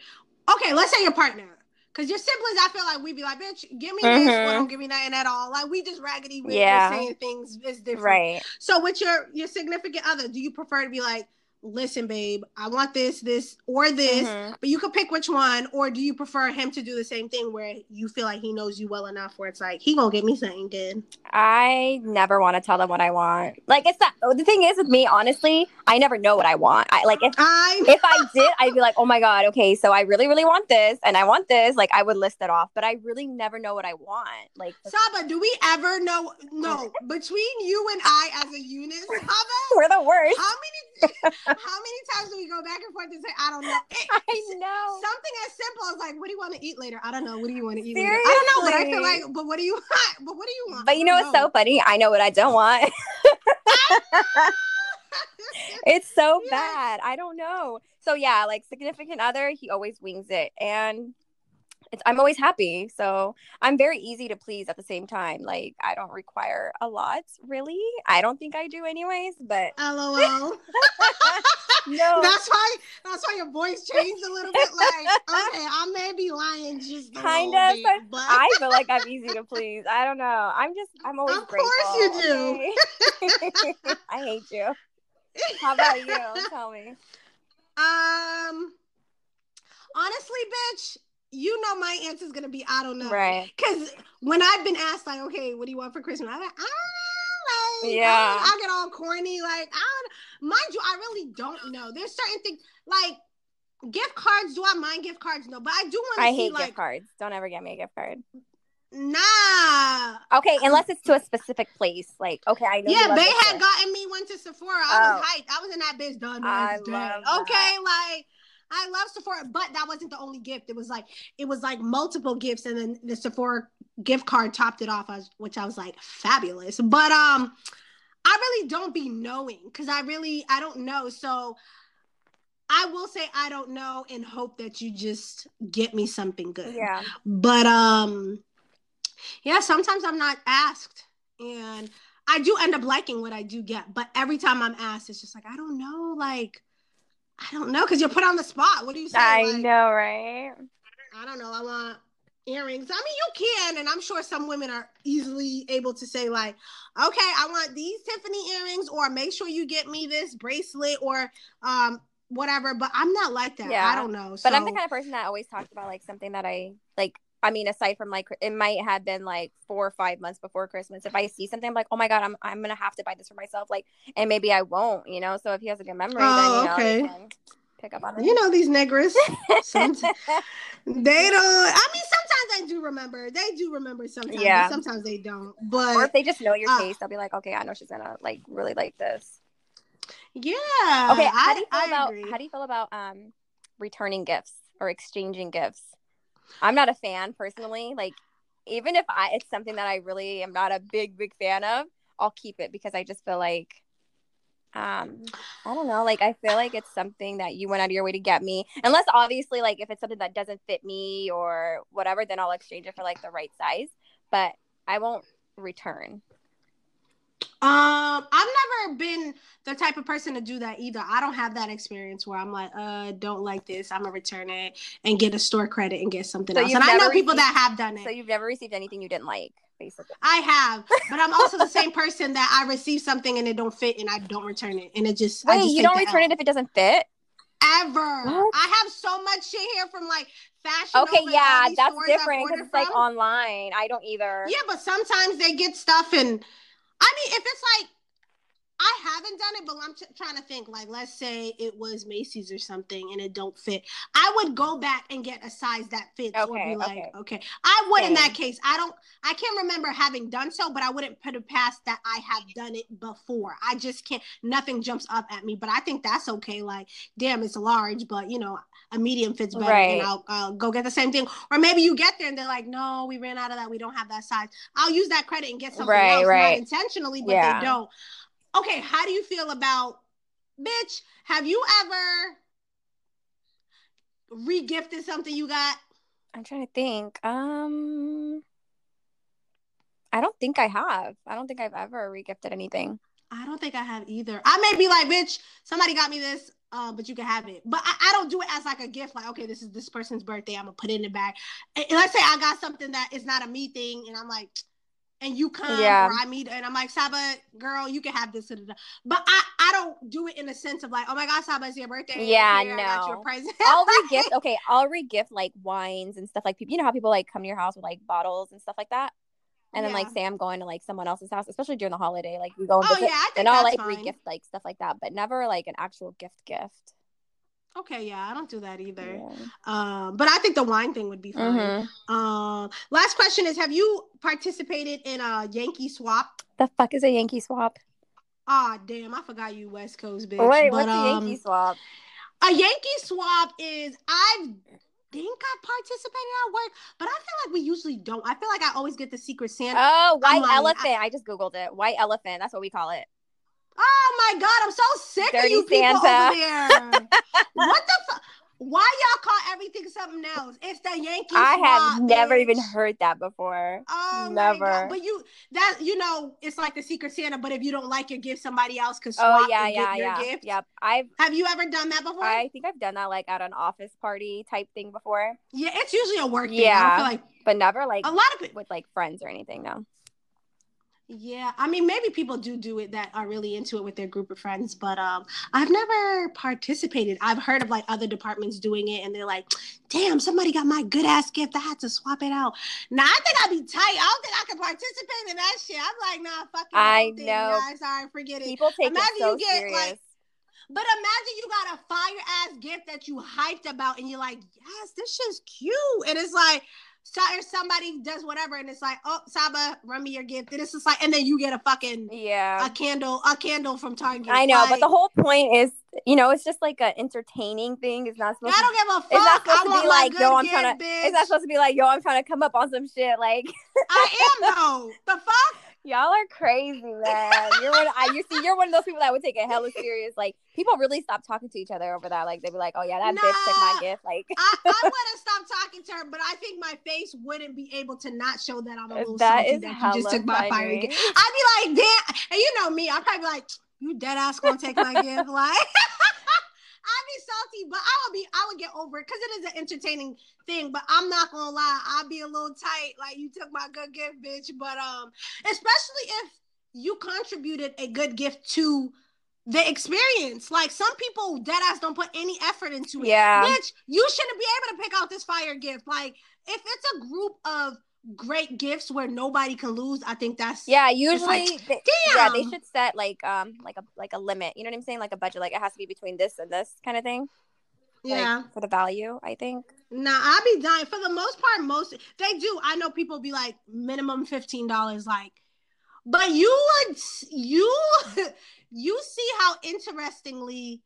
[SPEAKER 1] Okay, let's say your partner. Cause your siblings, I feel like we'd be like, bitch, give me mm-hmm. this or don't give me nothing at all. Like we just raggedy with yeah. saying things is different.
[SPEAKER 2] Right.
[SPEAKER 1] So with your your significant other, do you prefer to be like, listen, babe, I want this, this, or this, mm-hmm. but you could pick which one, or do you prefer him to do the same thing where you feel like he knows you well enough where it's like he gonna get me something good?
[SPEAKER 2] I never want to tell them what I want. Like it's not the thing is with me, honestly, I never know what I want. I like if I if I did, I'd be like, oh my god, okay, so I really, really want this and I want this. Like I would list it off, but I really never know what I want. Like
[SPEAKER 1] Saba, do we ever know no between you and I as a unit, Saba?
[SPEAKER 2] We're the worst.
[SPEAKER 1] How many how many times do we go back and forth and say, I don't know?
[SPEAKER 2] It, I know.
[SPEAKER 1] Something as simple as like, what do you want to eat later? I don't know. What do you want to eat Seriously? later? I don't know, but I feel like, but what do you want? But what do you want?
[SPEAKER 2] But you know what's so funny? I know what I don't want. it's so yes. bad. I don't know. So yeah, like significant other, he always wings it. And it's, I'm always happy. So I'm very easy to please at the same time. Like I don't require a lot, really. I don't think I do, anyways. But
[SPEAKER 1] lol. no, that's why that's why your voice changed a little bit. Like okay, I may be lying just kind of, bit, but
[SPEAKER 2] I feel like I'm easy to please. I don't know. I'm just I'm always of grateful.
[SPEAKER 1] course you do.
[SPEAKER 2] I hate you. How about you? Tell me.
[SPEAKER 1] Um. Honestly, bitch, you know my answer is gonna be I don't know.
[SPEAKER 2] Right.
[SPEAKER 1] Because when I've been asked like, okay, what do you want for Christmas? I'm like, I don't know. Like,
[SPEAKER 2] yeah.
[SPEAKER 1] I, I, get all corny. Like, I don't mind you, I really don't know. There's certain things like gift cards. Do I mind gift cards? No, but I do want to.
[SPEAKER 2] I hate
[SPEAKER 1] like,
[SPEAKER 2] gift cards. Don't ever get me a gift card.
[SPEAKER 1] Nah.
[SPEAKER 2] Okay, unless it's to a specific place. Like, okay, I know.
[SPEAKER 1] Yeah,
[SPEAKER 2] this
[SPEAKER 1] had gotten me one to Sephora. I
[SPEAKER 2] Oh.
[SPEAKER 1] was hyped. I was in that bitch done
[SPEAKER 2] I
[SPEAKER 1] day.
[SPEAKER 2] love that.
[SPEAKER 1] Okay, like I love Sephora, but that wasn't the only gift. It was like it was like multiple gifts, and then the Sephora gift card topped it off, which I was like fabulous. But um, I really don't be knowing because I really I don't know. So I will say I don't know and hope that you just get me something good.
[SPEAKER 2] Yeah.
[SPEAKER 1] But um yeah, sometimes I'm not asked and I do end up liking what I do get, but every time I'm asked it's just like I don't know like I don't know cuz you're put on the spot. What do you say?
[SPEAKER 2] I
[SPEAKER 1] Like,
[SPEAKER 2] know, right?
[SPEAKER 1] I don't know. I want earrings. I mean, you can and I'm sure some women are easily able to say like, "Okay, I want these Tiffany earrings or make sure you get me this bracelet or um whatever." But I'm not like that.
[SPEAKER 2] Yeah.
[SPEAKER 1] I don't know.
[SPEAKER 2] But I'm the kind of person that always talks about like something that I like. I mean, aside from like, it might have been like four or five months before Christmas. If I see something, I'm like, oh my god, I'm I'm gonna have to buy this for myself. Like, and maybe I won't, you know. So if he has a good memory,
[SPEAKER 1] Oh,
[SPEAKER 2] then you know,
[SPEAKER 1] okay.
[SPEAKER 2] pick up on it.
[SPEAKER 1] you know these. Some- They don't. I mean, sometimes I do remember. They do remember sometimes.
[SPEAKER 2] Yeah.
[SPEAKER 1] Sometimes they don't. But or
[SPEAKER 2] if they just know your
[SPEAKER 1] uh,
[SPEAKER 2] taste, they'll be like, okay, I know she's gonna like really like this.
[SPEAKER 1] yeah.
[SPEAKER 2] Okay, how
[SPEAKER 1] I,
[SPEAKER 2] do you feel
[SPEAKER 1] I
[SPEAKER 2] about
[SPEAKER 1] agree.
[SPEAKER 2] how do you feel about um returning gifts or exchanging gifts? I'm not a fan personally. Like, even if I it's something that I really am not a big big fan of, I'll keep it because I just feel like um I don't know, like I feel like it's something that you went out of your way to get me. Unless obviously like if it's something that doesn't fit me or whatever, then I'll exchange it for like the right size. But I won't return.
[SPEAKER 1] Um, I've never been the type of person to do that either. I don't have that experience where I'm like, uh, don't like this. I'm gonna return it and get a store credit and get something
[SPEAKER 2] So
[SPEAKER 1] else. And I know people
[SPEAKER 2] received-
[SPEAKER 1] that have done it.
[SPEAKER 2] So you've never received anything you didn't like, basically.
[SPEAKER 1] I have, but I'm also the same person that I receive something and it don't fit and I don't return it and it just I
[SPEAKER 2] Wait,
[SPEAKER 1] just
[SPEAKER 2] you don't return
[SPEAKER 1] L.
[SPEAKER 2] it if it doesn't fit?
[SPEAKER 1] ever.
[SPEAKER 2] What?
[SPEAKER 1] I have so much shit here from like fashion.
[SPEAKER 2] Okay, yeah, that's different because it's like online. I don't either.
[SPEAKER 1] Yeah, but sometimes they get stuff, and I mean, if it's like I haven't done it, but I'm t- trying to think. Like, let's say it was Macy's or something, and it don't fit. I would go back and get a size that fits, or
[SPEAKER 2] Okay,
[SPEAKER 1] be like,
[SPEAKER 2] okay.
[SPEAKER 1] okay. I would in that case. I don't. I can't remember having done so, but I wouldn't put it past that I have done it before. I just can't. Nothing jumps up at me, but I think that's okay. Like, damn, it's large, but you know, a medium fits better,
[SPEAKER 2] Right.
[SPEAKER 1] and I'll, I'll go get the same thing. Or maybe you get there and they're like, no, we ran out of that. We don't have that size. I'll use that credit and get something
[SPEAKER 2] Right,
[SPEAKER 1] else,
[SPEAKER 2] right.
[SPEAKER 1] not intentionally, but
[SPEAKER 2] Yeah.
[SPEAKER 1] they don't. Okay, how do you feel about, bitch? Have you ever regifted something you got?
[SPEAKER 2] I'm trying to think. Um, I don't think I have. I don't think I've ever regifted anything.
[SPEAKER 1] I don't think I have either. I may be like, bitch, somebody got me this, uh, but you can have it. But I, I don't do it as like a gift. Like, okay, this is this person's birthday. I'm gonna put it in the bag. And and let's say I got something that is not a me thing, and I'm like, and you come
[SPEAKER 2] Yeah.
[SPEAKER 1] or I meet, and I'm like, Saba, girl, you can have this. da, da, da." But I, I don't do it in the sense of like, oh my god, Saba, it's your birthday.
[SPEAKER 2] Yeah,
[SPEAKER 1] Here, I got you a present.
[SPEAKER 2] I'll regift. Okay, I'll regift like wines and stuff like people. You know how people like come to your house with like bottles and stuff like that. And then like
[SPEAKER 1] Yeah.
[SPEAKER 2] say I'm going to like someone else's house, especially during the holiday, like we go and
[SPEAKER 1] Oh
[SPEAKER 2] visit,
[SPEAKER 1] yeah, I think
[SPEAKER 2] and I'll like
[SPEAKER 1] fine.
[SPEAKER 2] regift like stuff like that, but never like an actual gift gift.
[SPEAKER 1] Okay, yeah, I don't do that either.
[SPEAKER 2] Yeah.
[SPEAKER 1] Um, but I think the wine thing would be fine.
[SPEAKER 2] Mhm.
[SPEAKER 1] Um, last question is: Have you participated in a Yankee swap?
[SPEAKER 2] The fuck is a Yankee swap?
[SPEAKER 1] Ah, damn, I forgot you West Coast bitch.
[SPEAKER 2] Wait,
[SPEAKER 1] but,
[SPEAKER 2] what's a
[SPEAKER 1] um,
[SPEAKER 2] Yankee swap?
[SPEAKER 1] A Yankee swap is I think I participated at work, but I feel like we usually don't. I feel like I always get the secret Santa.
[SPEAKER 2] Oh, white
[SPEAKER 1] lying.
[SPEAKER 2] elephant. I just googled it. White elephant. That's what we call it.
[SPEAKER 1] Oh my god, I'm so sick of you people
[SPEAKER 2] Santa.
[SPEAKER 1] over there. what the fuck? Why y'all call everything something else? It's the Yankees.
[SPEAKER 2] I have
[SPEAKER 1] swap,
[SPEAKER 2] never even heard that before.
[SPEAKER 1] Oh my
[SPEAKER 2] Never.
[SPEAKER 1] god! But you that you know it's like the Secret Santa. But if you don't like your gift, somebody else can
[SPEAKER 2] Oh
[SPEAKER 1] swap
[SPEAKER 2] yeah,
[SPEAKER 1] and
[SPEAKER 2] yeah,
[SPEAKER 1] your
[SPEAKER 2] yeah.
[SPEAKER 1] gift.
[SPEAKER 2] Yep. I've
[SPEAKER 1] Have you ever done that before?
[SPEAKER 2] I think I've done that like at an office party type thing before,
[SPEAKER 1] yeah, it's usually a work thing. I
[SPEAKER 2] Yeah.
[SPEAKER 1] feel like
[SPEAKER 2] but never like
[SPEAKER 1] a lot of
[SPEAKER 2] with like friends or anything. No.
[SPEAKER 1] Yeah, I mean, maybe people do do it that are really into it with their group of friends, but um, I've never participated. I've heard of like other departments doing it, and they're like, "Damn, somebody got my good ass gift. I had to swap it out." Now I think I'd be tight. I don't think I could participate in that shit. I'm like, nah, fuck it.
[SPEAKER 2] I know.
[SPEAKER 1] Guys. Sorry, forget it.
[SPEAKER 2] People take
[SPEAKER 1] Imagine
[SPEAKER 2] it so
[SPEAKER 1] you get,
[SPEAKER 2] serious.
[SPEAKER 1] like, But imagine you got a fire ass gift that you hyped about, and you're like, "Yes, this shit's cute," and it's like, so if somebody does whatever and it's like, oh Saba, run me your gift. And it's just like, and then you get a fucking
[SPEAKER 2] yeah
[SPEAKER 1] a candle, a candle from Target.
[SPEAKER 2] I know,
[SPEAKER 1] like,
[SPEAKER 2] but the whole point is, you know, it's just like an entertaining thing. It's not supposed
[SPEAKER 1] I
[SPEAKER 2] to.
[SPEAKER 1] don't give a fuck.
[SPEAKER 2] It's not supposed
[SPEAKER 1] I
[SPEAKER 2] to be like, yo, I'm
[SPEAKER 1] gift,
[SPEAKER 2] trying to.
[SPEAKER 1] bitch.
[SPEAKER 2] It's not supposed to be like, yo, I'm trying to come up on some shit. Like,
[SPEAKER 1] I am though. The fuck?
[SPEAKER 2] Y'all are crazy, man. You're one. I, you see, you're one of those people that would take it hella serious. Like, people really stop talking to each other over that. Like, they'd be like, oh yeah, that bitch took my gift. Like,
[SPEAKER 1] I, I would have stopped talking to her, but I think my face wouldn't be able to not show that I'm a little
[SPEAKER 2] that
[SPEAKER 1] salty
[SPEAKER 2] is
[SPEAKER 1] that you just took my fire gift. I'd be like, damn, and you know me, I'd probably be like, you dead ass gonna take my gift, like. I'd be salty, but I would be, I would get over it because it is an entertaining thing. But I'm not gonna lie, I'd be a little tight, like you took my good gift, bitch. But um, especially if you contributed a good gift to the experience. Like some people, dead ass don't put any effort into it.
[SPEAKER 2] Yeah.
[SPEAKER 1] Bitch, you shouldn't be able to pick out this fire gift. Like, if it's a group of great gifts where nobody can lose, I think that's
[SPEAKER 2] Yeah,
[SPEAKER 1] like,
[SPEAKER 2] usually, they, yeah, they should set like um like a like a limit. You know what I'm saying? Like a budget. Like it has to be between this and this kind of thing. like,
[SPEAKER 1] yeah.
[SPEAKER 2] for the value, I think.
[SPEAKER 1] Nah, I'll be dying. For the most part, most they do. I know people be like minimum fifteen dollars, like, but you would you you see how interestingly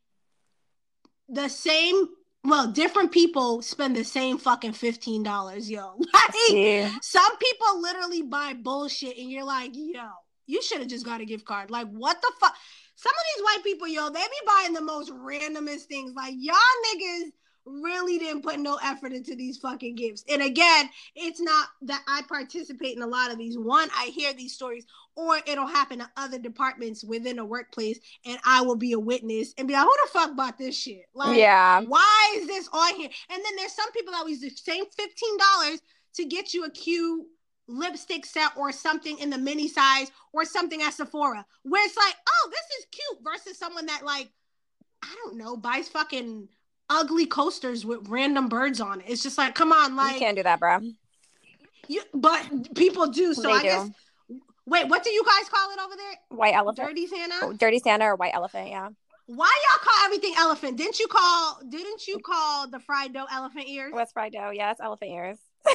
[SPEAKER 1] the same well different people spend the same fucking fifteen dollars, yo. Like
[SPEAKER 2] Yeah.
[SPEAKER 1] some people literally buy bullshit, and you're like, yo, you should have just got a gift card. Like, what the fuck? Some of these white people, yo, they be buying the most randomest things. Like, y'all niggas really didn't put no effort into these fucking gifts. And again, it's not that I participate in a lot of these. One, I hear these stories, or it'll happen to other departments within a workplace, and I will be a witness and be like, who the fuck bought this shit? Like,
[SPEAKER 2] yeah.
[SPEAKER 1] why is this on here? And then there's some people that use the same fifteen dollars to get you a cute lipstick set or something in the mini size or something at Sephora, where it's like, oh, this is cute, versus someone that like, I don't know, buys fucking ugly coasters with random birds on it. It's just like, come on, like.
[SPEAKER 2] you can't do that, bro.
[SPEAKER 1] you, but people do. So
[SPEAKER 2] They
[SPEAKER 1] I
[SPEAKER 2] do.
[SPEAKER 1] guess. Wait, what do you guys call it over there?
[SPEAKER 2] White elephant.
[SPEAKER 1] Dirty Santa.
[SPEAKER 2] Oh, dirty Santa or white elephant, yeah.
[SPEAKER 1] Why y'all call everything elephant? Didn't you call? Didn't you call the fried dough elephant ears?
[SPEAKER 2] West fried dough, yeah, it's elephant ears.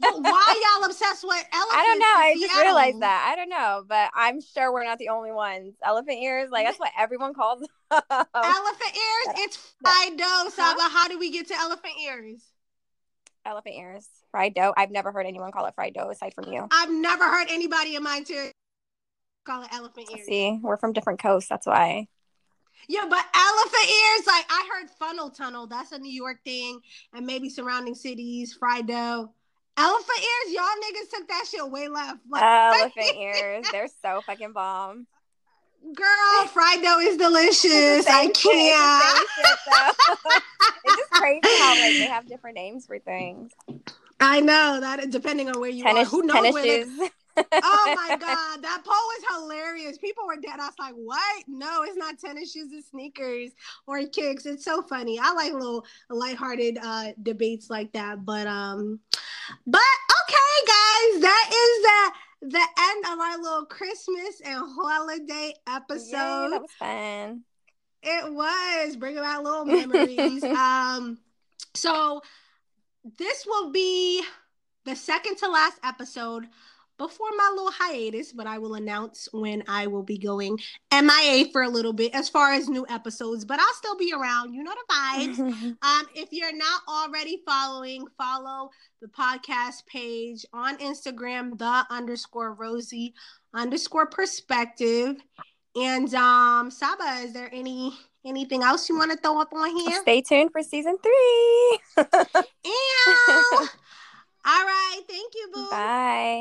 [SPEAKER 1] But why y'all obsessed with elephants?
[SPEAKER 2] I don't know. I just realized that. I don't know, but I'm sure we're not the only ones. Elephant ears, like that's what everyone calls them.
[SPEAKER 1] Elephant ears. It's fried dough. Saba, how do we get to elephant ears?
[SPEAKER 2] Elephant ears, fried dough. I've never heard anyone call it fried dough aside from you.
[SPEAKER 1] I've never heard anybody in my interior call it elephant ears.
[SPEAKER 2] See, we're from different coasts. That's why.
[SPEAKER 1] Yeah, but elephant ears, like I heard funnel tunnel. That's a New York thing, and maybe surrounding cities. Fried dough. Elephant ears, y'all niggas took that shit way left. Like,
[SPEAKER 2] Elephant ears. They're so fucking bomb.
[SPEAKER 1] Girl, fried dough is delicious. I
[SPEAKER 2] Same shit, it's
[SPEAKER 1] can't.
[SPEAKER 2] the same shit, though. it's just crazy how like they have different names for things.
[SPEAKER 1] I know that depending on where you
[SPEAKER 2] Tennis,
[SPEAKER 1] are. Who knows
[SPEAKER 2] tennis
[SPEAKER 1] where they
[SPEAKER 2] shoes.
[SPEAKER 1] oh my god, that poll was hilarious. People were dead. I was like, "What? No, it's not tennis shoes and sneakers or kicks." It's so funny. I like little lighthearted uh debates like that. But um, but okay, guys, that is the the end of our little Christmas and holiday
[SPEAKER 2] Yay,
[SPEAKER 1] episode.
[SPEAKER 2] that was fun.
[SPEAKER 1] It was bringing back little memories. um, so this will be the second to last episode before my little hiatus, but I will announce when I will be going MIA for a little bit as far as new episodes, but I'll still be around. You know the vibes. Um, if you're not already following, follow the podcast page on Instagram, the underscore Rosey underscore perspective. And um, Saba, is there any anything else you want to throw up on here?
[SPEAKER 2] Stay tuned for season three.
[SPEAKER 1] Ew. All right, thank you, boo.
[SPEAKER 2] Bye.